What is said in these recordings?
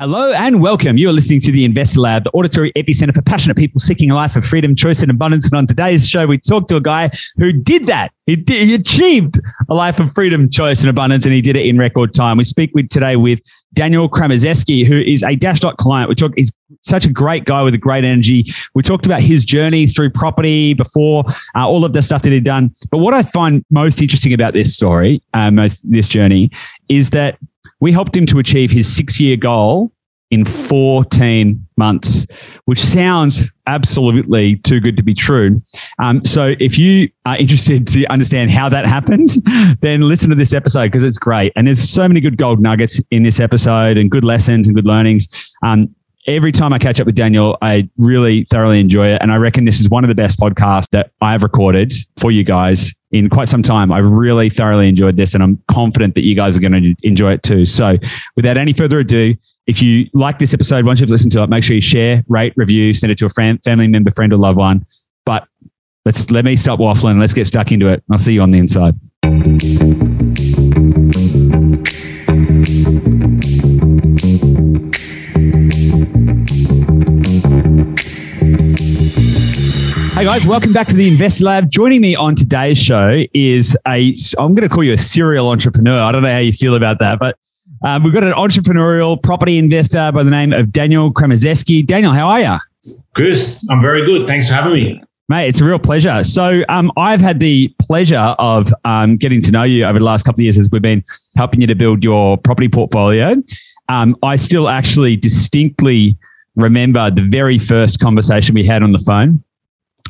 Hello and welcome. You are listening to the Investor Lab, the auditory epicenter for passionate people seeking a life of freedom, choice, and abundance. And on today's show, we talked to a guy who did that. He, did, he achieved a life of freedom, choice, and abundance, and he did it in record time. We speak with today with Daniel Kramarzewski, who is a Dashdot client. We talk. He's such a great guy with a great energy. We talked about his journey through property before, uh, all of the stuff that he'd done. But what I find most interesting about this story, um, this journey, is that we helped him to achieve his six year goal in 14 months, which sounds absolutely too good to be true. Um, so, if you are interested to understand how that happened, then listen to this episode because it's great. And there's so many good gold nuggets in this episode and good lessons and good learnings. Um, every time I catch up with Daniel, I really thoroughly enjoy it. And I reckon this is one of the best podcasts that I've recorded for you guys in quite some time. I've really thoroughly enjoyed this and I'm confident that you guys are going to enjoy it too. So without any further ado, if you like this episode, once you've listened to it, make sure you share, rate, review, send it to a friend, family member, friend, or loved one. But let's let me stop waffling. Let's get stuck into it. I'll see you on the inside. Hey guys, welcome back to the Invest Lab. Joining me on today's show is a, I'm going to call you a serial entrepreneur. I don't know how you feel about that, but um, we've got an entrepreneurial property investor by the name of Daniel Kramarzewski. Daniel, how are you? Good. I'm very good. Thanks for having me. Mate, it's a real pleasure. So, um, I've had the pleasure of um, getting to know you over the last couple of years as we've been helping you to build your property portfolio. Um, I still actually distinctly remember the very first conversation we had on the phone.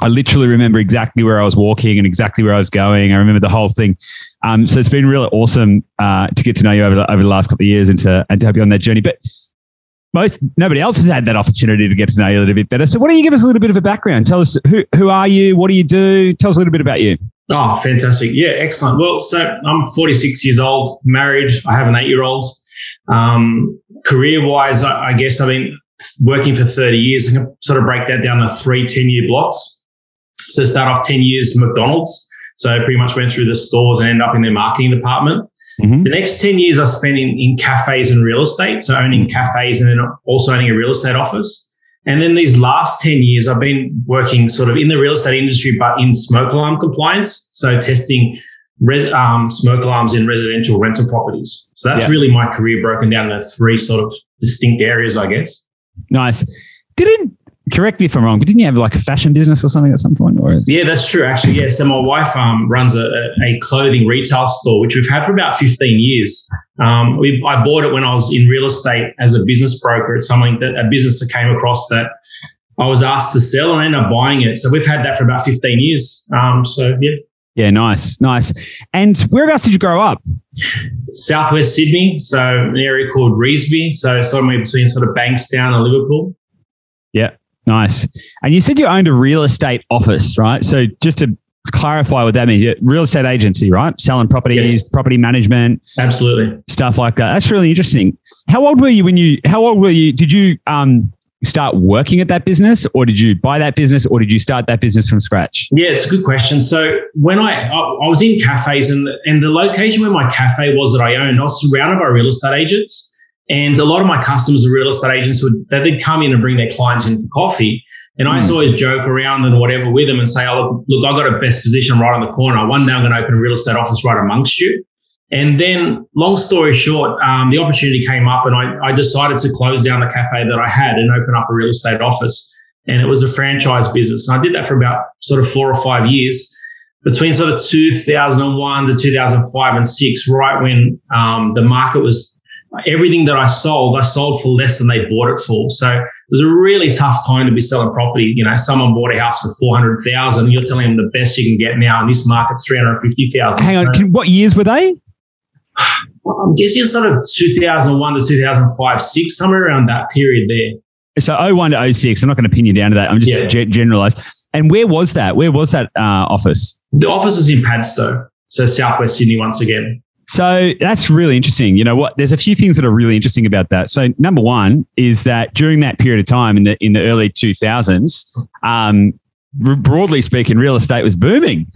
I literally remember exactly where I was walking and exactly where I was going. I remember the whole thing. Um, so it's been really awesome uh, to get to know you over the, over the last couple of years and to and to help you on that journey. But most nobody else has had that opportunity to get to know you a little bit better. So why don't you give us a little bit of a background? Tell us who who are you? What do you do? Tell us a little bit about you. Oh, fantastic! Yeah, excellent. Well, so I'm 46 years old, married. I have an eight year old. Um, career wise, I, I guess I've been working for 30 years. I can sort of break that down to three 10 year blocks. So start off 10 years McDonald's. So I pretty much went through the stores and ended up in their marketing department. Mm-hmm. The next 10 years I spent in, in cafes and real estate. So owning cafes and then also owning a real estate office. And then these last 10 years, I've been working sort of in the real estate industry, but in smoke alarm compliance. So testing res, um, smoke alarms in residential rental properties. So that's yeah. really my career broken down into three sort of distinct areas, I guess. Nice. Didn't correct me if I'm wrong, but didn't you have like a fashion business or something at some point? Or yeah, that's true. Actually, yeah. So my wife um, runs a, a clothing retail store, which we've had for about 15 years. Um, we, I bought it when I was in real estate as a business broker. It's something that a business that came across that I was asked to sell and I ended up buying it. So we've had that for about 15 years. Um, so yeah. Yeah, nice, nice. And whereabouts did you grow up? Southwest Sydney, so an area called Revesby, so somewhere between sort of Bankstown and Liverpool. Yeah, Nice. And you said you owned a real estate office, right? So just to clarify what that means, real estate agency, right? Selling properties, yes. property management, absolutely, stuff like that. That's really interesting. How old were you when you? How old were you? Did you um, start working at that business, or did you buy that business, or did you start that business from scratch? Yeah, it's a good question. So when I I, I was in cafes, and and the location where my cafe was that I owned, I was surrounded by real estate agents. And a lot of my customers, the real estate agents, would they'd come in and bring their clients in for coffee. And I used to hmm. always joke around and whatever with them and say, oh, look, look, I've got a best position right on the corner. One day I'm going to open a real estate office right amongst you. And then, long story short, um, the opportunity came up and I, I decided to close down the cafe that I had and open up a real estate office. And it was a franchise business. And I did that for about sort of four or five years between sort of 2001 to 2005 and six, right when um, the market was everything that I sold, I sold for less than they bought it for. So it was a really tough time to be selling property. You know, someone bought a house for four hundred thousand. You're telling them the best you can get now in this market's three hundred fifty thousand. Hang on, can, what years were they? I'm guessing sort of 2001 to 2005, six, somewhere around that period there. So 01 to 06, I'm not going to pin you down to that. I'm just yeah. generalized. And where was that? Where was that uh, office? The office was in Padstow, so Southwest Sydney once again. So that's really interesting. You know what? There's a few things that are really interesting about that. So number one is that during that period of time in the in the early 2000s, um, broadly speaking, real estate was booming.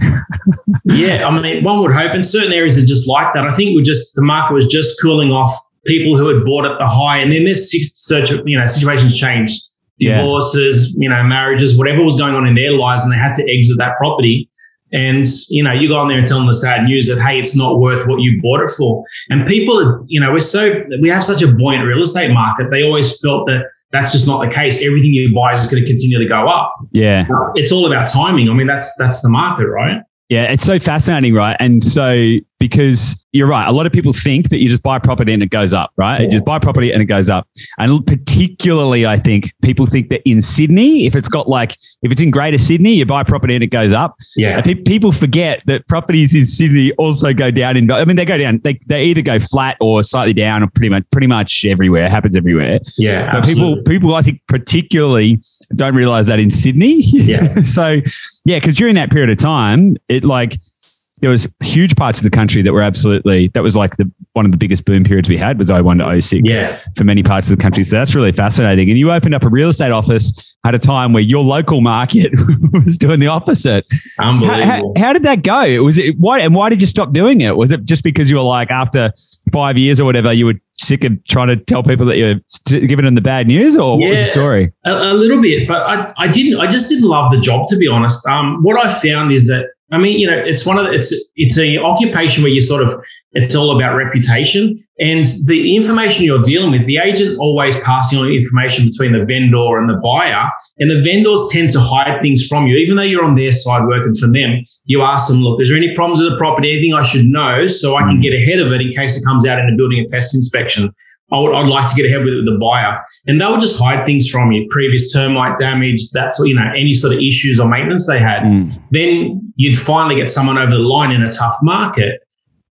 yeah, I mean, one would hope in certain areas are just like that. I think we just the market was just cooling off people who had bought at the high, and then this search, you know, situations changed, Yeah. divorces, you know, marriages, whatever was going on in their lives, and they had to exit that property. And you know, you go on there and tell them the sad news that hey, it's not worth what you bought it for. And people, you know, we're so we have such a buoyant real estate market. They always felt that that's just not the case. Everything you buy is going to continue to go up. Yeah. It's all about timing. I mean, that's that's the market, right? Yeah, it's so fascinating, right? And so because you're right, a lot of people think that you just buy property and it goes up, right? You just buy property and it goes up. And particularly, I think people think that in Sydney, if it's got like if it's in Greater Sydney, you buy property and it goes up. Yeah. People forget that properties in Sydney also go down in. I mean, they go down. They, they either go flat or slightly down, or pretty much pretty much everywhere. It happens everywhere. Yeah. But people people I think particularly don't realize that in Sydney. Yeah. so yeah, because during that period of time, it like there was huge parts of the country that were absolutely that was like the one of the biggest boom periods we had was 01 to 06 Yeah. for many parts of the country. So that's really fascinating. And you opened up a real estate office at a time where your local market was doing the opposite. How, Unbelievable. how, how did that go? Was it why and why did you stop doing it? Was it just because you were like after five years or whatever, you were sick of trying to tell people that you're giving them the bad news, or what was the story? A, a little bit, but I, I didn't. I just didn't love the job, to be honest. Um, what I found is that I mean, you know, it's one of the, it's it's a occupation where you sort of it's all about reputation and the information you're dealing with. The agent always passing on information between the vendor and the buyer, and the vendors tend to hide things from you, even though you're on their side working for them. You ask them, look, is there any problems with the property? Anything I should know so I can hmm. get ahead of it in case it comes out in a building and pest inspection. I would, I'd like to get ahead with it with the buyer. And they would just hide things from you, previous termite damage, that's, you know, any sort of issues or maintenance they had. Mm. Then you'd finally get someone over the line in a tough market.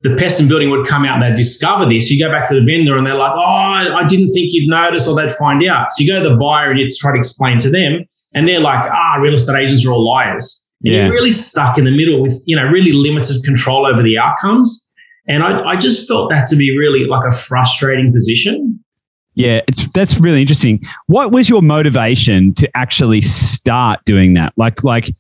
The pest and building would come out and they'd discover this. You go back to the vendor and they're like, oh, I didn't think you'd notice or they'd find out. So you go to the buyer and you try to explain to them and they're like, ah, real estate agents are all liars. And Yeah. You're really stuck in the middle with, you know, really limited control over the outcomes. And I, I just felt that to be really like a frustrating position. Yeah, it's that's really interesting. What was your motivation to actually start doing that? Like, like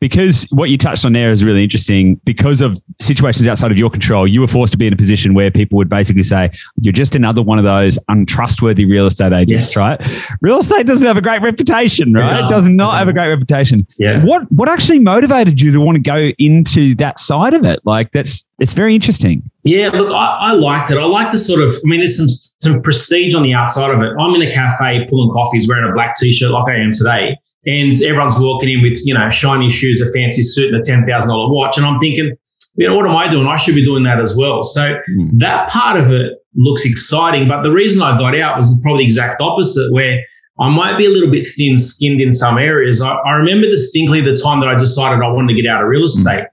because what you touched on there is really interesting. Because of situations outside of your control, you were forced to be in a position where people would basically say, "You're just another one of those untrustworthy real estate agents." Yes. Right? Real estate doesn't have a great reputation, right? No. It does not have a great reputation. Yeah. What what actually motivated you to want to go into that side of it? Like, that's it's very interesting. Yeah, look, I, I liked it. I like the sort of, I mean, there's some some prestige on the outside of it. I'm in a cafe pulling coffees, wearing a black t-shirt like I am today, and everyone's walking in with you know shiny shoes, a fancy suit, and a ten thousand dollar watch, and I'm thinking, you know, what am I doing? I should be doing that as well. So Mm. that part of it looks exciting, but the reason I got out was probably the exact opposite, where I might be a little bit thin-skinned in some areas. I, I remember distinctly the time that I decided I wanted to get out of real estate.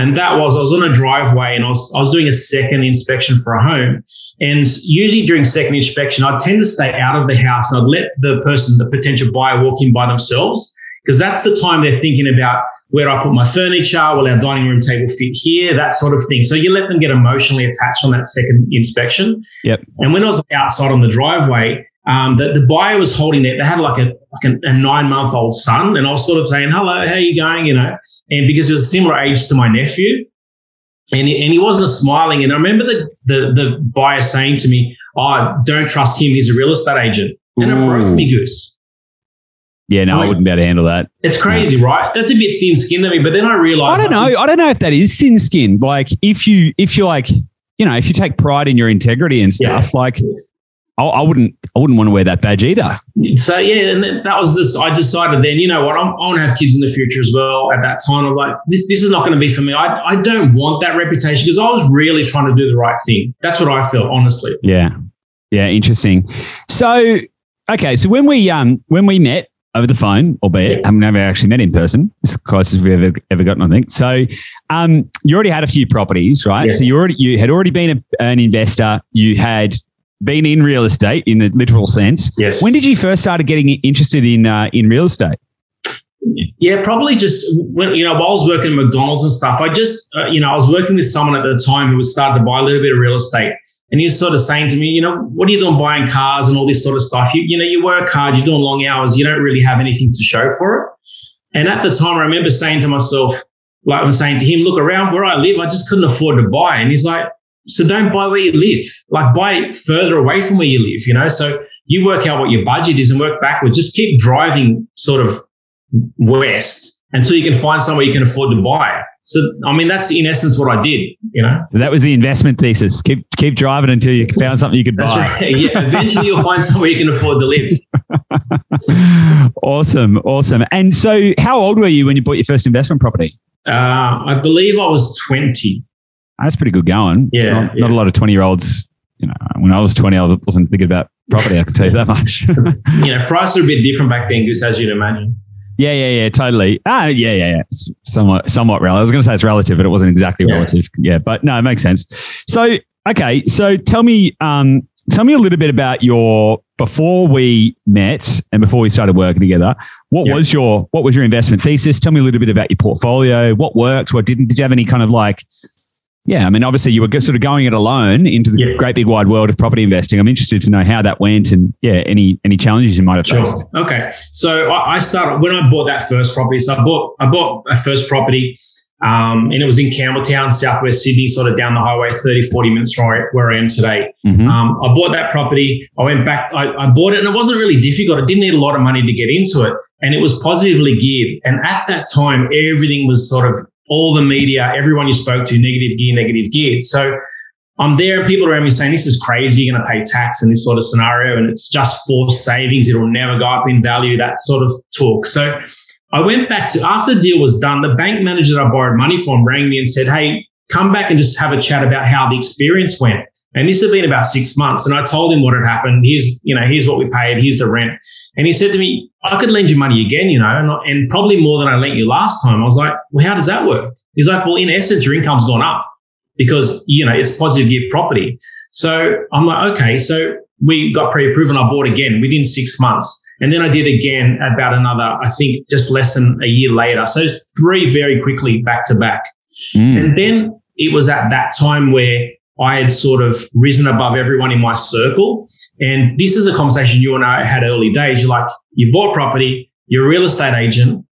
And that was, I was on a driveway and I was, I was doing a second inspection for a home. And usually during second inspection, I'd tend to stay out of the house and I'd let the person, the potential buyer walk in by themselves. Because that's the time they're thinking about where do I put my furniture? Will our dining room table fit here? That sort of thing. So you let them get emotionally attached on that second inspection. Yep. And when I was outside on the driveway, um, the, the buyer was holding it. They had like a like a, a nine month old son, and I was sort of saying, "Hello, how you going?" You know, and because he was a similar age to my nephew, and he, and he wasn't smiling. And I remember the the the buyer saying to me, "Oh, don't trust him. He's a real estate agent," and it broke Ooh. me, goose. Yeah, no, I Like- wouldn't be able to handle that. It's crazy, right? That's a bit thin skinned of me. But then I realized I don't know. I don't know if that is thin skinned. Like if you if you like, you know, if you take pride in your integrity and stuff, like I, I wouldn't I wouldn't want to wear that badge either. So yeah, and that was this. I decided then, you know what, I'm, I want to have kids in the future as well. At that time, I'm like, this this is not going to be for me. I I don't want that reputation because I was really trying to do the right thing. That's what I felt, honestly. Yeah. Yeah, interesting. So okay, so when we um when we met over the phone, albeit I've never actually met in person. It's the closest we've ever ever gotten, I think. So um you already had a few properties, right? Yes. So you already you had already been a, an investor, you had been in real estate in the literal sense. Yes. When did you first started getting interested in uh, in real estate? Yeah, probably just when you know while I was working at McDonald's and stuff. I just uh, you know I was working with someone at the time who was starting to buy a little bit of real estate, and he was sort of saying to me, you know, what are you doing buying cars and all this sort of stuff? You you know you work hard, you're doing long hours, you don't really have anything to show for it. And at the time, I remember saying to myself, like I was saying to him, look around where I live, I just couldn't afford to buy. And he's like, so don't buy where you live. Like buy further away from where you live, you know? So you work out what your budget is and work backwards. Just keep driving sort of west until you can find somewhere you can afford to buy. So, I mean, that's in essence what I did, you know. So that was the investment thesis. Keep keep driving until you found something you could that's buy. Right. Yeah, eventually you'll find somewhere you can afford to live. awesome, awesome. And so, how old were you when you bought your first investment property? Uh, I believe I was twenty. That's pretty good going. Yeah, not, yeah. not a lot of twenty-year-olds. You know, when I was twenty, I wasn't thinking about property. I can tell you that much. you know, prices are a bit different back then, Goose, as you'd imagine. Yeah, yeah, yeah, totally. Ah, yeah, yeah, yeah. S- Somewhat, somewhat relative. I was going to say it's relative, but it wasn't exactly Yeah. relative. Yeah, but no, it makes sense. So, okay, so tell me, um, tell me a little bit about your before we met and before we started working together. What Yeah. was your what was your investment thesis? Tell me a little bit about your portfolio. What worked? What didn't? Did you have any kind of like? Yeah, I mean, obviously you were sort of going it alone into the Yeah. great big wide world of property investing. I'm interested to know how that went and yeah, any any challenges you might have Sure. faced. Okay. So I, I started when I bought that first property. So I bought I bought a first property, um, and it was in Campbelltown, Southwest Sydney, sort of down the highway, 30, 40 minutes from where, where I am today. Mhm. Um, I bought that property. I went back. I, I bought it, and it wasn't really difficult. I didn't need a lot of money to get into it, and it was positively geared. And at that time, everything was sort of all the media, everyone you spoke to, negative gear, negative gear. So I'm there, and people around me saying, "This is crazy. You're going to pay tax in this sort of scenario, and it's just forced savings. It'll never go up in value." That sort of talk. So I went back to after the deal was done. The bank manager that I borrowed money from rang me and said, "Hey, come back and just have a chat about how the experience went." And this had been about six months, and I told him what had happened. Here's, you know, here's what we paid. Here's the rent. And he said to me, "I could lend you money again, you know, and, and probably more than I lent you last time." I was like, "Well, how does that work?" He's like, "Well, in essence, your income's gone up because you know it's positive gear property." So I'm like, "Okay." So we got pre-approved, and I bought again within six months. And then I did again about another, I think, just less than a year later. So three very quickly back to back. Mm. And then it was at that time where I had sort of risen above everyone in my circle. And this is a conversation you and I had early days. You're like, you bought property, you're a real estate agent,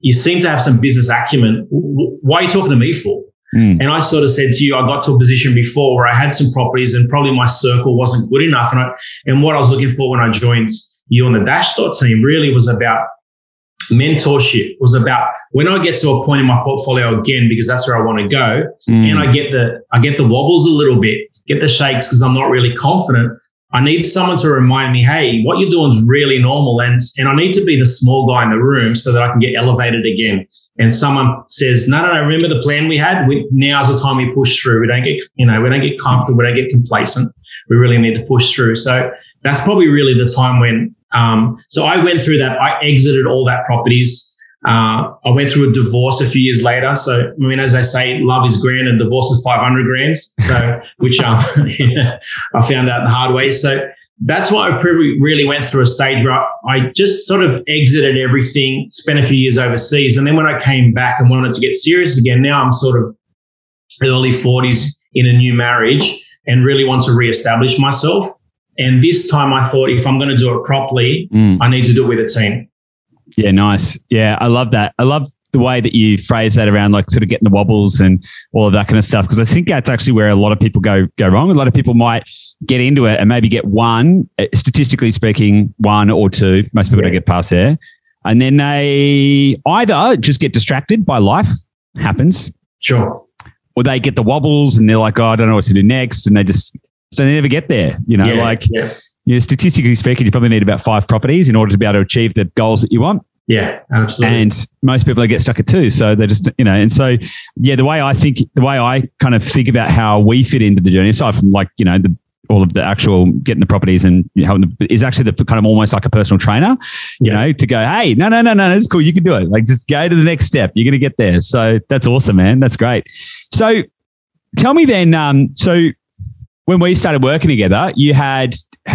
you seem to have some business acumen. Why are you talking to me for? Mm. And I sort of said to you, I got to a position before where I had some properties and probably my circle wasn't good enough. And I, and what I was looking for when I joined you on the Dashdot team really was about mentorship, was about when I get to a point in my portfolio again, because that's where I want to go, Mm. and I get the I get the wobbles a little bit, get the shakes because I'm not really confident. I need someone to remind me, hey, what you're doing is really normal, and and I need to be the small guy in the room so that I can get elevated again. And someone says, no, no, no, remember the plan we had? We, now's the time we push through. We don't get, you know, we don't get comfortable, we don't get complacent. We really need to push through. So that's probably really the time when. Um, so I went through that. I exited all that properties. Uh, I went through a divorce a few years later. So, I mean, as I say, love is grand and divorce is 500 grand. So, which um, I found out the hard way. So that's why I really went through a stage where I, I just sort of exited everything, spent a few years overseas. And then when I came back and wanted to get serious again, now I'm sort of early 40s in a new marriage and really want to reestablish myself. And this time I thought if I'm going to do it properly, Mm. I need to do it with a team. Yeah, nice. Yeah, I love that. I love the way that you phrase that around like sort of getting the wobbles and all of that kind of stuff because I think that's actually where a lot of people go go wrong. A lot of people might get into it and maybe get one, uh, statistically speaking, one or two. Most people Yeah. don't get past there, and then they either just get distracted by life happens, Sure. or they get the wobbles and they're like, oh, I don't know what to do next, and they just so they never get there. You know, yeah, like yeah, you statistically speaking, you probably need about five properties in order to be able to achieve the goals that you want. yeah, absolutely. And most people they get stuck at two. So they just, you know, and so yeah, the way I think, the way I kind of think about how we fit into the journey, aside from like, you know, the all of the actual getting the properties and you know, is actually the kind of almost like a personal trainer, you Yeah. know, to go, hey, no, no, no, no, it's cool. You can do it. Like just go to the next step. You're going to get there. So that's awesome, man. That's great. So tell me then, um, so when we started working together, you had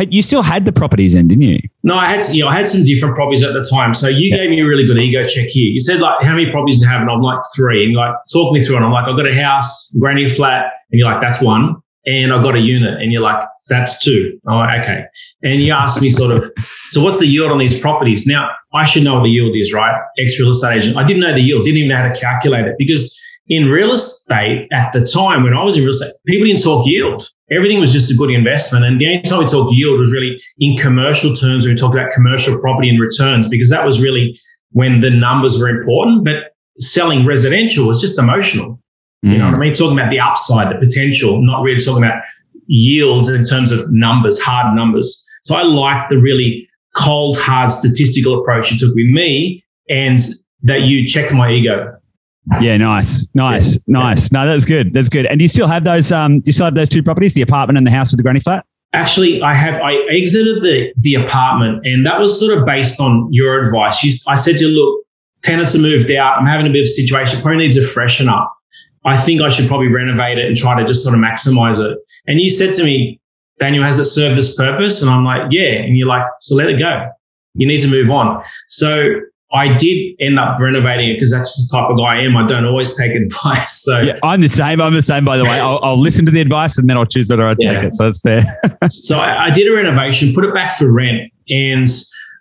you still had the properties then, didn't you? No, I had you know, I had some different properties at the time. So you gave me a really good ego check here. You said like how many properties do you have? And I'm like three. And you're like talk me through it. I'm like, I've got a house, granny flat, and you're like, that's one. And I've got a unit, and you're like, that's two. I'm like, okay. And you asked me sort of, so what's the yield on these properties? Now I should know what the yield is, right? Ex real estate agent. I didn't know the yield, didn't even know how to calculate it because in real estate at the time when I was in real estate, people didn't talk yield. Everything was just a good investment. And the only time we talked yield was really in commercial terms when we talked about commercial property and returns, because that was really when the numbers were important. But selling residential was just emotional. Mm. You know what I mean? Talking about the upside, the potential, not really talking about yields in terms of numbers, hard numbers. So I like the really cold, hard statistical approach you took with me and that you checked my ego. Yeah, nice, nice, yeah. nice. No, that's good. That's good. And do you still have those? Um, do you still have those two properties, the apartment and the house with the granny flat? Actually, I have. I exited the the apartment, and that was sort of based on your advice. You, I said to you, look, tenants have moved out. I'm having a bit of a situation. Probably needs a freshen up. I think I should probably renovate it and try to just sort of maximize it. And you said to me, Daniel, has it served this purpose? And I'm like, yeah. And you're like, so let it go. You need to move on. So I did end up renovating it because that's the type of guy I am. I don't always take advice. So yeah, I'm the same. I'm the same, by the way. I'll, I'll listen to the advice and then I'll choose whether I take yeah. it. So that's fair. so I, I, did a renovation, put it back for rent, and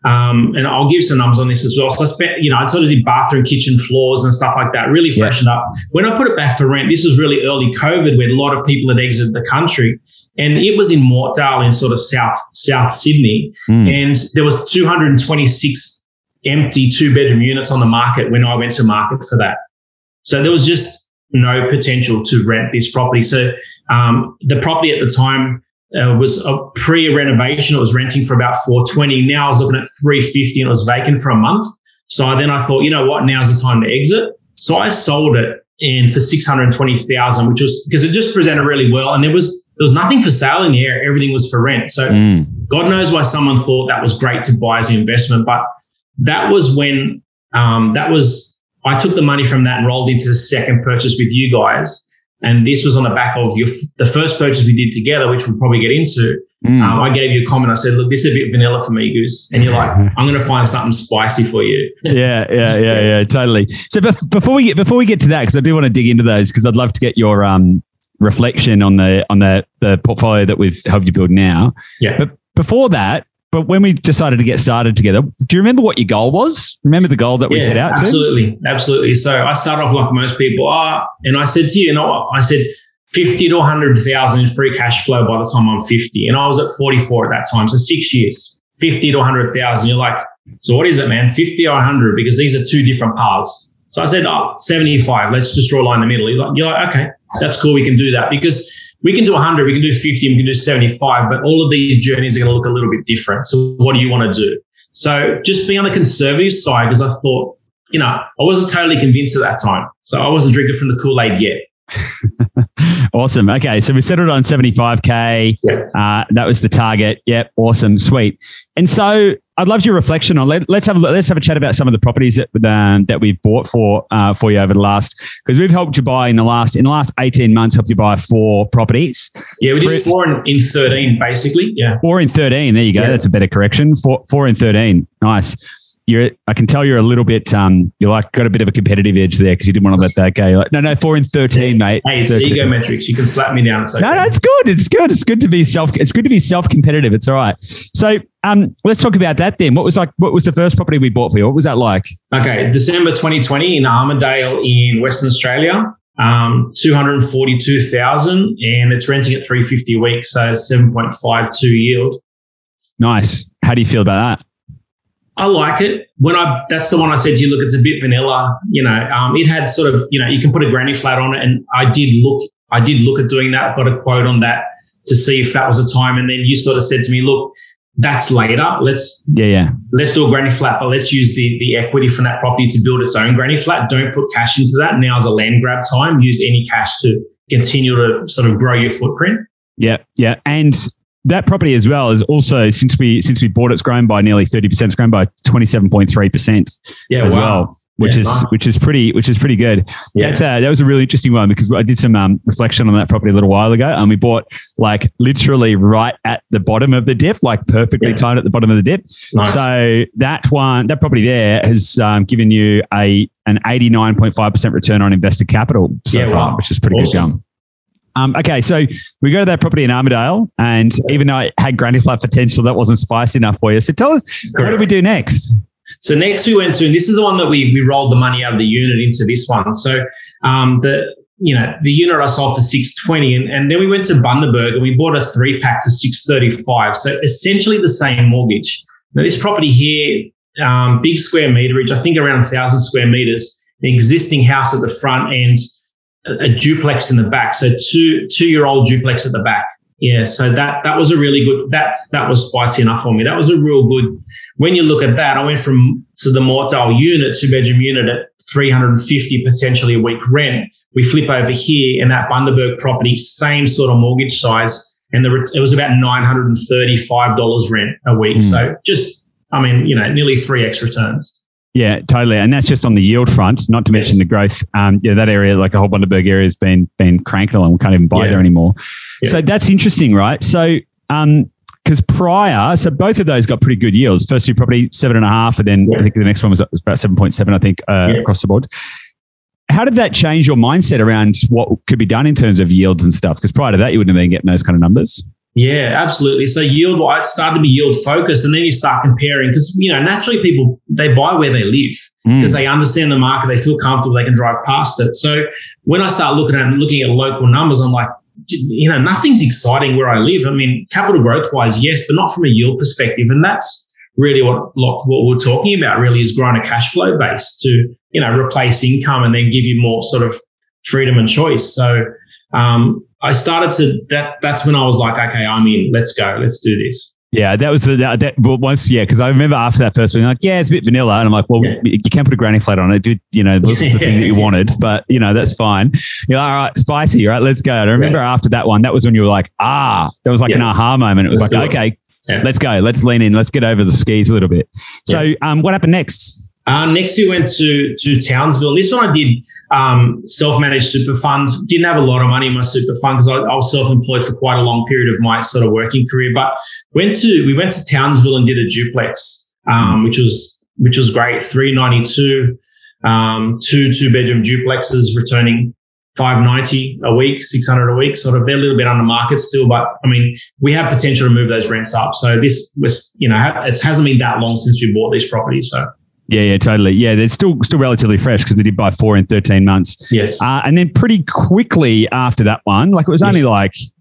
um, and I'll give some numbers on this as well. So I spent, you know, I sort of did bathroom, kitchen floors and stuff like that, really freshened yeah. up. When I put it back for rent, this was really early COVID where a lot of people had exited the country. And it was in Mortdale in sort of South South Sydney. Mm. And there was 226 empty two bedroom units on the market when I went to market for that. So there was just no potential to rent this property. So um, the property at the time uh, was a pre-renovation. It was renting for about 420. Now I was looking at 350 and it was vacant for a month. So then I thought, you know what, now's the time to exit. So I sold it and for 620,000, which was because it just presented really well. And there was, there was nothing for sale in the area. Everything was for rent. So mm. God knows why someone thought that was great to buy as an investment. But that was when, um, that was, I took the money from that and rolled into the second purchase with you guys. And this was on the back of your, the first purchase we did together, which we'll probably get into. Mm. Um, I gave you a comment. I said, look, this is a bit vanilla for me, Goose. And you're like, I'm going to find something spicy for you. yeah, yeah, yeah, yeah, totally. So bef- before we get, before we get to that, because I do want to dig into those, because I'd love to get your, um, reflection on the, on the, the portfolio that we've helped you build now. Yeah. But before that, but when we decided to get started together, do you remember what your goal was? Remember the goal that we set out absolutely, to? Absolutely. Absolutely. So I started off like most people are. And I said to you, you know what? I said 50 to 100,000 in free cash flow by the time I'm 50. And I was at 44 at that time. So six years, 50 to 100,000. You're like, so what is it, man? 50 or 100? Because these are two different paths. So I said, oh, 75. Let's just draw a line in the middle. You're like, you're like okay, that's cool. We can do that because we can do 100, we can do 50, we can do 75, but all of these journeys are going to look a little bit different. So what do you want to do? So just be on the conservative side because I thought, you know, I wasn't totally convinced at that time. So I wasn't drinking from the Kool-Aid yet. awesome. Okay, so we settled on 75k. Yeah. Uh, that was the target. Yep. Awesome. Sweet. And so I'd love your reflection on. Let, us have a, let's have a chat about some of the properties that um, that we've bought for uh, for you over the last because we've helped you buy in the last in the last eighteen months helped you buy four properties. Yeah, we did four in, in thirteen basically. Yeah, four in thirteen. There you go. Yeah. That's a better correction. Four four in thirteen. Nice you're I can tell you're a little bit um you're like got a bit of a competitive edge there because you didn't want to let that go. You're Like, no, no, four and thirteen, mate. Hey, it's, ego metrics. You can slap me down. okay. No, no, it's good. It's good. It's good to be self. It's good to be self competitive. It's all right. So um, let's talk about that then. What was like? What was the first property we bought for you? What was that like? Okay, December 2020 in Armadale in Western Australia. Um, 242,000 and it's renting at 350 a week, so 7.52 yield. Nice. How do you feel about that? I like it. When I that's the one I said to you, look, it's a bit vanilla. You know, um, it had sort of, you know, you can put a granny flat on it, and I did look, I did look at doing that. Got a quote on that to see if that was a time, and then you sort of said to me, look, that's later. Let's yeah yeah let's do a granny flat, but let's use the the equity from that property to build its own granny flat. Don't put cash into that. Now's a land grab time. Use any cash to continue to sort of grow your footprint. Yeah, yeah, and that property as well is also since we since we bought it's grown by nearly thirty percent. It's grown by twenty seven point three percent. Yeah, as wow. well. Which yeah, is wow. which is pretty which is pretty good. Yeah. That's a, that was a really interesting one because I did some um, reflection on that property a little while ago, and we bought like literally right at the bottom of the dip, like perfectly yeah. timed at the bottom of the dip. Nice. So that one, that property there has um, given you a an eighty nine point five percent return on invested capital so far, wow. which is pretty awesome. good. Um, okay, so we go to that property in Armadale, and even though it had granny flat potential, that wasn't spicy enough for you. So tell us, Correct. what do we do next? So next we went to, and this is the one that we we rolled the money out of the unit into this one. So um, the you know the unit I sold for six twenty, and, and then we went to Bundaberg and we bought a three pack for six thirty five. So essentially the same mortgage. Now this property here, um, big square meterage, I think around a thousand square meters. An existing house at the front and a, a duplex in the back. So two two year old duplex at the back. Yeah, so that that was a really good. That that was spicy enough for me. That was a real good. When you look at that, I went from to the Mortdale unit, two bedroom unit at 350 potentially a week rent. We flip over here, and that Bundaberg property, same sort of mortgage size, and the, it was about 935 dollars rent a week. Mm. So just, I mean, you know, nearly three X returns. Yeah, totally, and that's just on the yield front. Not to mention yes. the growth. Um, yeah, that area, like the whole Bundaberg area, has been been cranked along. We can't even buy yeah. there anymore. Yeah. So that's interesting, right? So, um, because prior, so both of those got pretty good yields. First two property seven and a half, and then yeah. I think the next one was about seven point seven. I think uh, across the board. How did that change your mindset around what could be done in terms of yields and stuff? Because prior to that, you wouldn't have been getting those kind of numbers. Yeah, absolutely. So yield, I started to be yield focused, and then you start comparing because you know naturally people they buy where they live because mm. they understand the market, they feel comfortable, they can drive past it. So when I start looking at looking at local numbers, I'm like, you know, nothing's exciting where I live. I mean, capital growth wise, yes, but not from a yield perspective, and that's really what what we're talking about. Really, is growing a cash flow base to you know replace income and then give you more sort of freedom and choice. So um, I started to that. That's when I was like, okay, I'm in. Let's go. Let's do this. Yeah, that was the that, that once. Yeah, because I remember after that first one, like, yeah, it's a bit vanilla, and I'm like, well, yeah. you can't put a granny flat on it, do you know, the thing that you wanted, but you know, that's fine. You're like, all right, spicy, right? Let's go. And I remember yeah. after that one, that was when you were like, ah, that was like yeah. an aha moment. It was let's like, okay, let's go, let's lean in, let's get over the skis a little bit. So, um, what happened next? Uh, next, we went to to Townsville. This one I did um, self-managed super fund. Didn't have a lot of money in my super fund because I, I, was self-employed for quite a long period of my sort of working career. But went to we went to Townsville and did a duplex, um, which was which was great. Three ninety two, um, two two bedroom duplexes returning 590 a week, 600 a week, sort of. They're a little bit under market still, but I mean, we have potential to move those rents up. So this was, you know, it hasn't been that long since we bought these properties. So yeah, yeah, totally. Yeah, they're still still relatively fresh because we did buy four in thirteen months. Yes, uh, and then pretty quickly after that one, like it was only yes. like it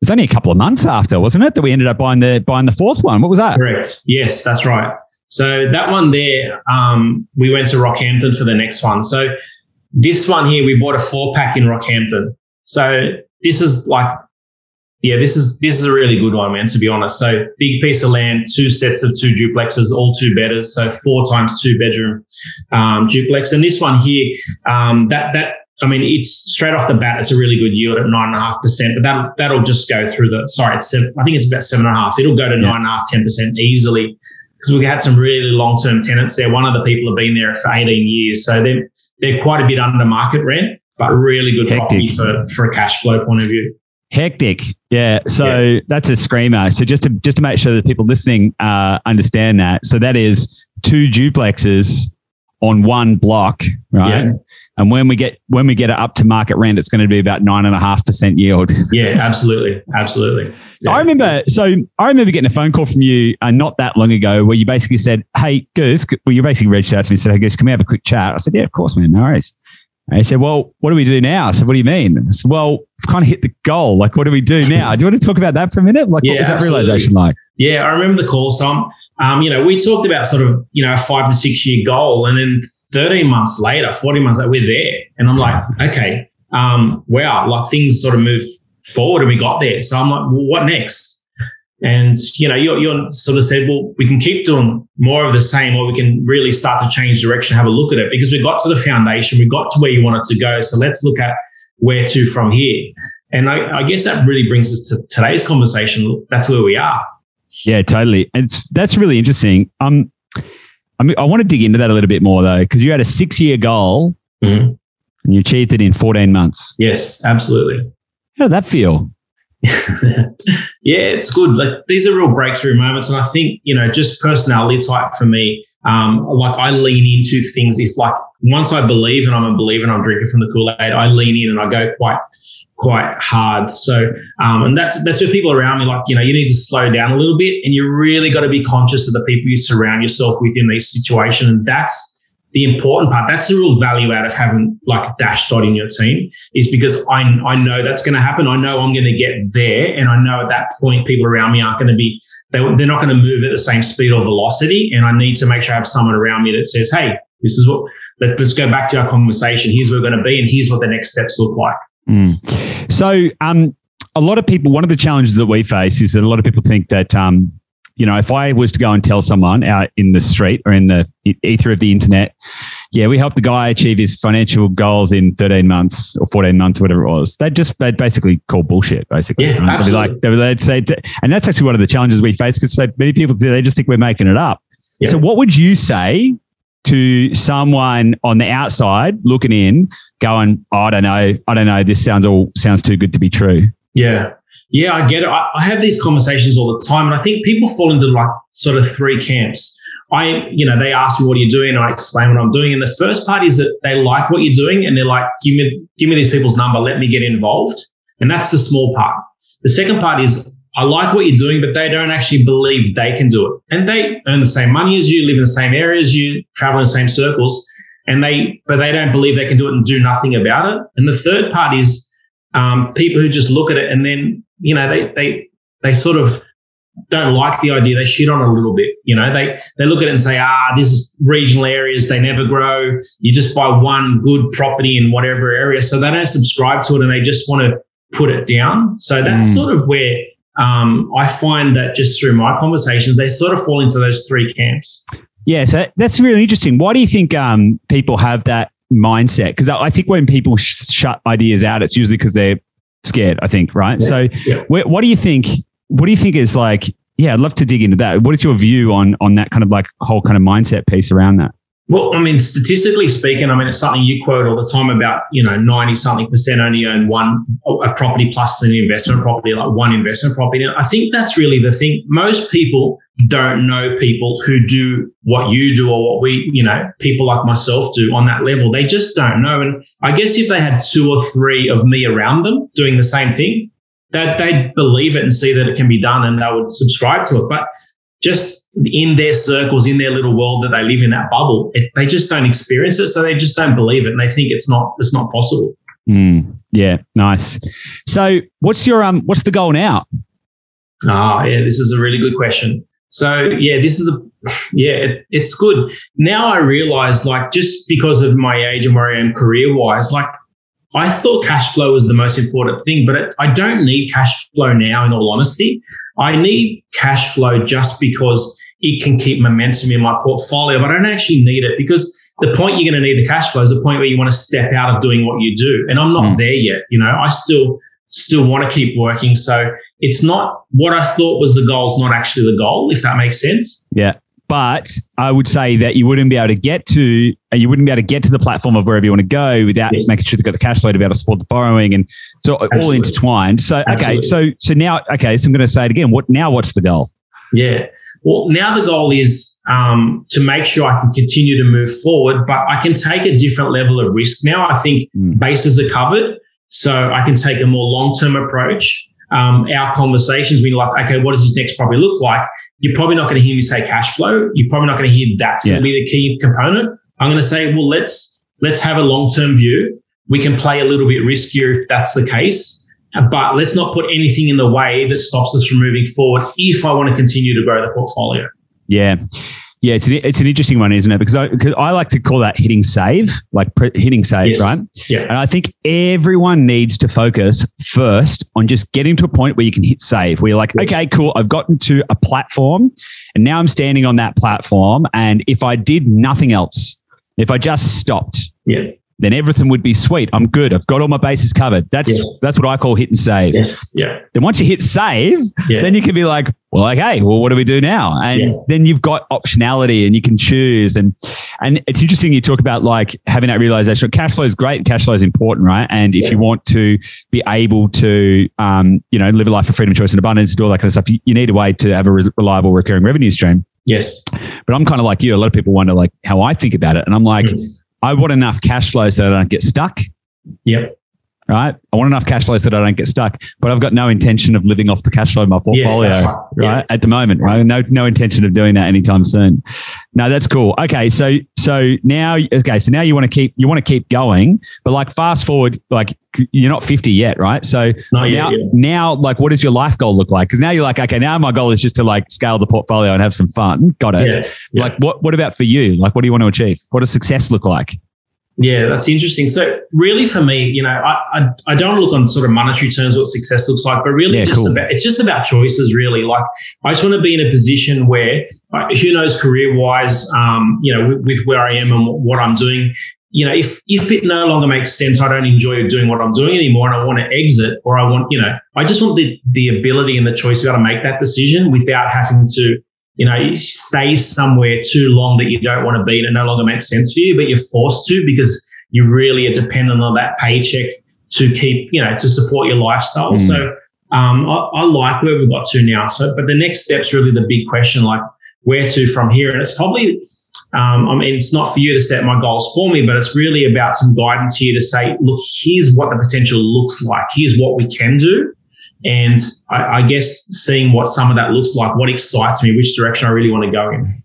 was only a couple of months after, wasn't it, that we ended up buying the buying the fourth one? What was that? Correct. Yes, that's right. So that one there, um, we went to Rockhampton for the next one. So this one here, we bought a four pack in Rockhampton. So this is like yeah, this is this is a really good one, man. To be honest, so big piece of land, two sets of two duplexes, all two bedders, so four times two bedroom um, duplex. And this one here, um, that that I mean, it's straight off the bat, it's a really good yield at nine and a half percent. But that that'll just go through the sorry, it's seven, I think it's about seven and a half. It'll go to yeah. nine and a half, ten percent easily because we've had some really long term tenants there. One of the people have been there for eighteen years, so they're they're quite a bit under market rent, but really good Hectic. property for for a cash flow point of view. Hectic. Yeah. So yeah. that's a screamer. So just to just to make sure that people listening uh, understand that. So that is two duplexes on one block, right? Yeah. And when we get when we get it up to market rent, it's going to be about nine and a half percent yield. Yeah, absolutely, absolutely. So yeah. I remember. So I remember getting a phone call from you uh, not that long ago, where you basically said, "Hey, Goose," well, you basically reached out to me and said, "Hey, Goose, can we have a quick chat?" I said, "Yeah, of course, man. No worries." And he said, Well, what do we do now? I said, What do you mean? I said, Well, we've kind of hit the goal. Like, what do we do now? Do you want to talk about that for a minute? Like, yeah, what was that absolutely. realization like? Yeah, I remember the call. So, um, you know, we talked about sort of, you know, a five to six year goal. And then 13 months later, 40 months later, we're there. And I'm like, okay, um, wow, like things sort of move forward and we got there. So I'm like, well, what next? And you know, you're, you're sort of said, well, we can keep doing more of the same, or we can really start to change direction, have a look at it, because we got to the foundation, we got to where you want it to go. So let's look at where to from here. And I, I guess that really brings us to today's conversation. That's where we are. Yeah, totally. It's that's really interesting. Um, I mean, I want to dig into that a little bit more though, because you had a six-year goal mm-hmm. and you achieved it in 14 months. Yes, absolutely. How did that feel? yeah, it's good. Like these are real breakthrough moments, and I think you know, just personality type for me. um, like I lean into things. If like once I believe and I'm a believer and I'm drinking from the Kool Aid, I lean in and I go quite quite hard. So, um, and that's that's where people around me like, you know, you need to slow down a little bit, and you really got to be conscious of the people you surround yourself with in these situations, and that's the important part. That's the real value out of having like a Dashdot in your team is because I I know that's going to happen. I know I'm going to get there, and I know at that point people around me aren't going to be they, they're not going to move at the same speed or velocity, and I need to make sure I have someone around me that says, "Hey, this is what." Let, us go back to our conversation. Here's where we're going to be, and here's what the next steps look like. Mm. So, um, a lot of people, one of the challenges that we face is that a lot of people think that, um, you know, if I was to go and tell someone out in the street or in the ether of the internet, yeah, we helped the guy achieve his financial goals in 13 months or 14 months, or whatever it was. They'd just, they'd basically call bullshit, basically. Yeah, right? absolutely. They'd, like, they'd say, and that's actually one of the challenges we face because so many people, they just think we're making it up. Yeah. So, what would you say to someone on the outside looking in, going, oh, I don't know, I don't know, this sounds all sounds too good to be true. Yeah. Yeah, I get it. I, I have these conversations all the time, and I think people fall into like sort of three camps. I, you know, they ask me what are you doing, and I explain what I'm doing. And the first part is that they like what you're doing, and they're like, give me, give me these people's number, let me get involved, and that's the small part. The second part is I like what you're doing, but they don't actually believe they can do it. And they earn the same money as you, live in the same area as you, travel in the same circles, and they, but they don't believe they can do it and do nothing about it. And the third part is um, people who just look at it and then, you know, they, they, they sort of don't like the idea. They shit on it a little bit. You know, they, they look at it and say, ah, this is regional areas. They never grow. You just buy one good property in whatever area. So they don't subscribe to it and they just want to put it down. So that's mm. sort of where um, I find that just through my conversations, they sort of fall into those three camps. Yeah, so that's really interesting. Why do you think um, people have that mindset? Because I think when people sh- shut ideas out, it's usually because they're scared. I think, right? Yeah. So, yeah. Wh- what do you think? What do you think is like? Yeah, I'd love to dig into that. What is your view on on that kind of like whole kind of mindset piece around that? Well, I mean, statistically speaking, I mean, it's something you quote all the time about, you know, 90 something percent only own one, a property plus an investment property, like one investment property. And I think that's really the thing. Most people don't know people who do what you do or what we, you know, people like myself do on that level. They just don't know. And I guess if they had two or three of me around them doing the same thing, that they'd believe it and see that it can be done and they would subscribe to it. But just in their circles, in their little world that they live in, that bubble, it, they just don't experience it, so they just don't believe it, and they think it's not it's not possible. Mm, yeah, nice. So, what's your um, what's the goal now? Ah, oh, yeah, this is a really good question. So, yeah, this is a yeah, it, it's good. Now I realize, like, just because of my age and where I am career wise, like, I thought cash flow was the most important thing, but it, I don't need cash flow now. In all honesty, I need cash flow just because it can keep momentum in my portfolio, but I don't actually need it because the point you're going to need the cash flow is the point where you want to step out of doing what you do. And I'm not mm. there yet. You know, I still still want to keep working. So it's not what I thought was the goal is not actually the goal, if that makes sense. Yeah. But I would say that you wouldn't be able to get to, and you wouldn't be able to get to the platform of wherever you want to go without yes. making sure they've got the cash flow to be able to support the borrowing, and so Absolutely. all intertwined. So okay, so so now okay, so I'm going to say it again. What now? What's the goal? Yeah. Well, now the goal is um, to make sure I can continue to move forward, but I can take a different level of risk now. I think mm. bases are covered, so I can take a more long term approach. Um, our conversations, we like, okay, what does this next property look like? You're probably not going to hear me say cash flow. You're probably not going to hear that's yeah. going to be the key component. I'm going to say, well, let's let's have a long term view. We can play a little bit riskier if that's the case. But let's not put anything in the way that stops us from moving forward if I want to continue to grow the portfolio. Yeah. Yeah, it's an, it's an interesting one, isn't it? Because I, cause I like to call that hitting save, like pre- hitting save, yes. right? Yeah. And I think everyone needs to focus first on just getting to a point where you can hit save, where you're like, yes. okay, cool, I've gotten to a platform and now I'm standing on that platform. And if I did nothing else, if I just stopped, yeah then everything would be sweet. I'm good. I've got all my bases covered. That's yes. that's what I call hit and save. Yes. Yeah. Then once you hit save, yeah. then you can be like, well, okay, well, what do we do now? And yeah. then you've got optionality and you can choose. And and it's interesting you talk about like having that realization. Cash flow is great. Cash flow is important, right? And if yeah. you want to be able to, um, you know, live a life of freedom, choice, and abundance, do all that kind of stuff, you, you need a way to have a re- reliable recurring revenue stream. Yes. But I'm kind of like you. A lot of people wonder like how I think about it, and I'm like, mm. I want enough cash flow so I don't get stuck. Yep right? I want enough cash flow so that I don't get stuck, but I've got no intention of living off the cash flow of my portfolio, yeah, right? right? Yeah. At the moment, right? No, no intention of doing that anytime soon. No, that's cool. Okay, so so now, okay, so now you want to keep you want to keep going, but like fast forward, like you're not 50 yet, right? So now, yeah. now, like, what does your life goal look like? Because now you're like, okay, now my goal is just to like scale the portfolio and have some fun. Got it. Like, what what about for you? Like, what do you want to achieve? What does success look like? Yeah, that's interesting. So really for me, you know, I, I, I, don't look on sort of monetary terms what success looks like, but really yeah, just cool. about, it's just about choices really. Like I just want to be in a position where who knows career wise, um, you know, with, with, where I am and what I'm doing, you know, if, if it no longer makes sense, I don't enjoy doing what I'm doing anymore and I want to exit or I want, you know, I just want the, the ability and the choice to be able to make that decision without having to you know, you stay somewhere too long that you don't want to be and it no longer makes sense for you, but you're forced to because you really are dependent on that paycheck to keep, you know, to support your lifestyle. Mm. So um, I, I, like where we've got to now. So, but the next step's really the big question, like where to from here. And it's probably, um, I mean, it's not for you to set my goals for me, but it's really about some guidance here to say, look, here's what the potential looks like. Here's what we can do. And I, I, guess seeing what some of that looks like, what excites me, which direction I really want to go in.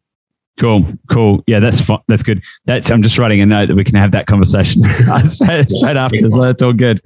Cool, cool. Yeah, that's fun. that's good. That's I'm just writing a note that we can have that conversation straight, straight after. So that's all good.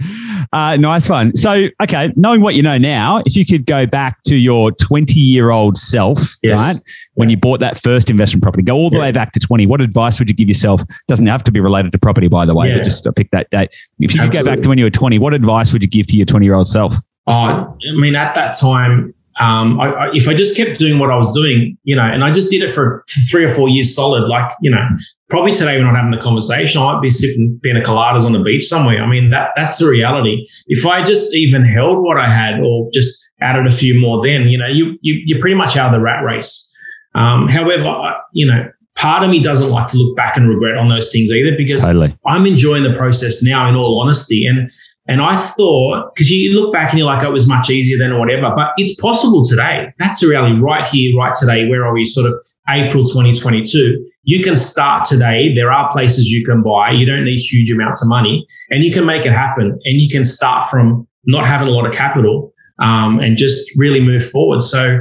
Uh, nice one. So, okay, knowing what you know now, if you could go back to your 20 year old self, yes. right, when you bought that first investment property, go all the yeah. way back to 20. What advice would you give yourself? Doesn't have to be related to property, by the way, yeah. but just pick that date. If you Absolutely. could go back to when you were 20, what advice would you give to your 20 year old self? Oh, I mean, at that time, um, I, I, if I just kept doing what I was doing, you know, and I just did it for three or four years solid, like, you know, probably today we're not having the conversation. I might be sipping pina coladas on the beach somewhere. I mean, that that's the reality. If I just even held what I had or just added a few more, then, you know, you, you, you're pretty much out of the rat race. Um, however, you know, part of me doesn't like to look back and regret on those things either because totally. I'm enjoying the process now in all honesty. And and I thought, because you look back and you're like, oh, it was much easier than or whatever, but it's possible today. That's the reality right here, right today. Where are we? Sort of April 2022. You can start today. There are places you can buy. You don't need huge amounts of money and you can make it happen. And you can start from not having a lot of capital um, and just really move forward. So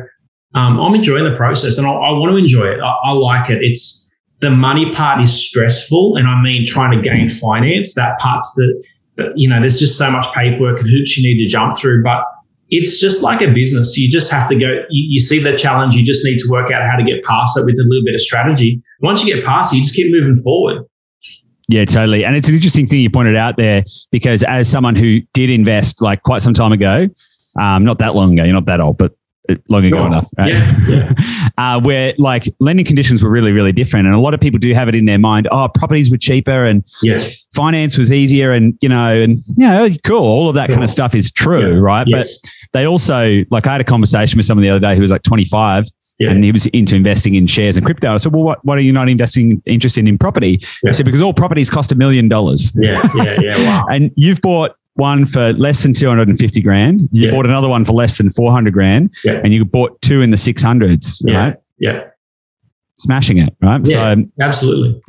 um, I'm enjoying the process and I, I want to enjoy it. I, I like it. It's the money part is stressful. And I mean, trying to gain finance, that part's the, you know, there's just so much paperwork and hoops you need to jump through. But it's just like a business. You just have to go, you, you, see the challenge, you just need to work out how to get past it with a little bit of strategy. Once you get past it, you just keep moving forward. Yeah, totally. And it's an interesting thing you pointed out there because as someone who did invest like quite some time ago, um, not that long ago, you're not that old, but long ago enough, right? Yeah, yeah. uh, where like lending conditions were really, really different. And a lot of people do have it in their mind, oh, properties were cheaper and yes. finance was easier and, you know, and, you know, cool. All of that kind of stuff is true, yeah. right? Yes. But they also, like I had a conversation with someone the other day who was like 25 yeah. and he was into investing in shares and crypto. I said, well, what, what are you not investing interested in property? He said, because all properties cost a million dollars. Yeah, yeah, yeah. Wow. and you've bought one for less than 250 grand. You yeah. bought another one for less than 400 grand. Yeah. And you bought two in the 600s, yeah. right? Yeah. Smashing it, right? Yeah, so, absolutely.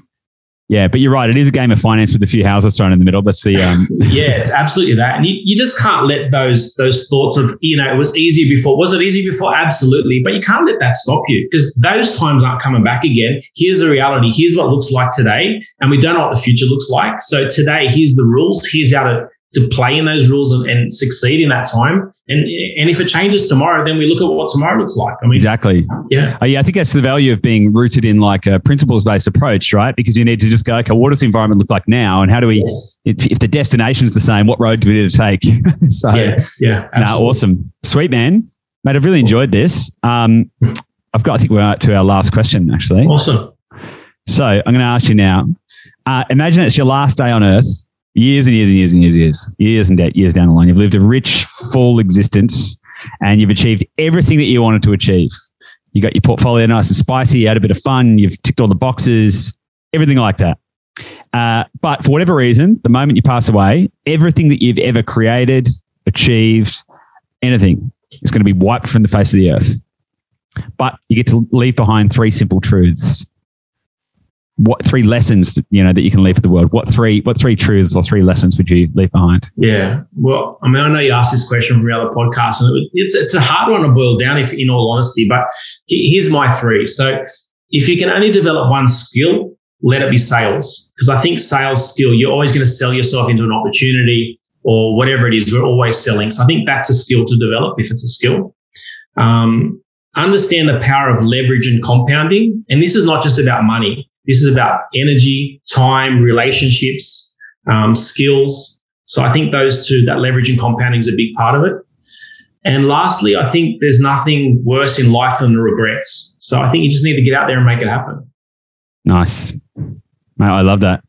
Yeah, but you're right. It is a game of finance with a few houses thrown in the middle. That's the um. yeah, it's absolutely that, and you, you just can't let those those thoughts of you know it was easy before. Was it easy before? Absolutely, but you can't let that stop you because those times aren't coming back again. Here's the reality. Here's what looks like today, and we don't know what the future looks like. So today, here's the rules. Here's how to to play in those rules and, and, succeed in that time. And and if it changes tomorrow, then we look at what tomorrow looks like. I mean, exactly. Yeah. Uh, yeah. I think that's the value of being rooted in like a principles based approach, right? Because you need to just go, okay, what does the environment look like now, and how do we? If, if the destination is the same, what road do we need to take? so yeah, yeah. Nah, awesome, sweet man, mate. I've really enjoyed this. Um, I've got. I think we're to our last question actually. Awesome. So I'm going to ask you now. Uh, imagine it's your last day on Earth years and years and years and years years, years and years down the line. You've lived a rich, full existence and you've achieved everything that you wanted to achieve. You got your portfolio nice and spicy, you had a bit of fun, you've ticked all the boxes, everything like that. Uh, but for whatever reason, the moment you pass away, everything that you've ever created, achieved, anything is going to be wiped from the face of the earth. but you get to leave behind three simple truths. What three lessons you know that you can leave for the world? What three what three truths or three lessons would you leave behind? Yeah, well, I mean, I know you asked this question from the other podcast, and it's it's a hard one to boil down, if in all honesty. But here's my three. So, if you can only develop one skill, let it be sales, because I think sales skill you're always going to sell yourself into an opportunity or whatever it is. We're always selling, so I think that's a skill to develop if it's a skill. Um, understand the power of leverage and compounding. And this is not just about money. This is about energy, time, relationships, um, skills. So I think those two, that leverage and compounding is a big part of it. And lastly, I think there's nothing worse in life than the regrets. So I think you just need to get out there and make it happen. Nice. Mate, I love that.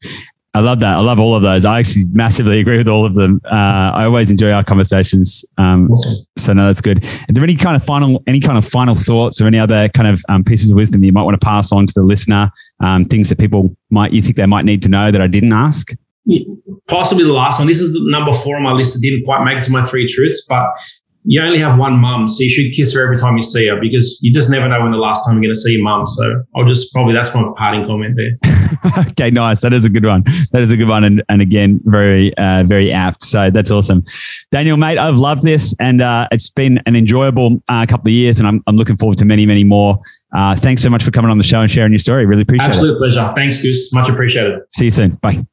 I love that. I love all of those. I actually massively agree with all of them. Uh, I always enjoy our conversations. Um, awesome. So no, that's good. Are there any kind of final, any kind of final thoughts or any other kind of um, pieces of wisdom you might want to pass on to the listener? Um, things that people might you think they might need to know that I didn't ask? Possibly the last one. This is the number four on my list that didn't quite make it to my three truths, but you only have one mum, so you should kiss her every time you see her because you just never know when the last time you're going to see your mum. So I'll just probably that's my parting comment there. okay, nice. That is a good one. That is a good one, and, and again, very uh, very apt. So that's awesome, Daniel, mate. I've loved this, and uh, it's been an enjoyable uh, couple of years, and I'm I'm looking forward to many many more. Uh, thanks so much for coming on the show and sharing your story. Really appreciate Absolute it. Absolute pleasure. Thanks, Goose. Much appreciated. See you soon. Bye.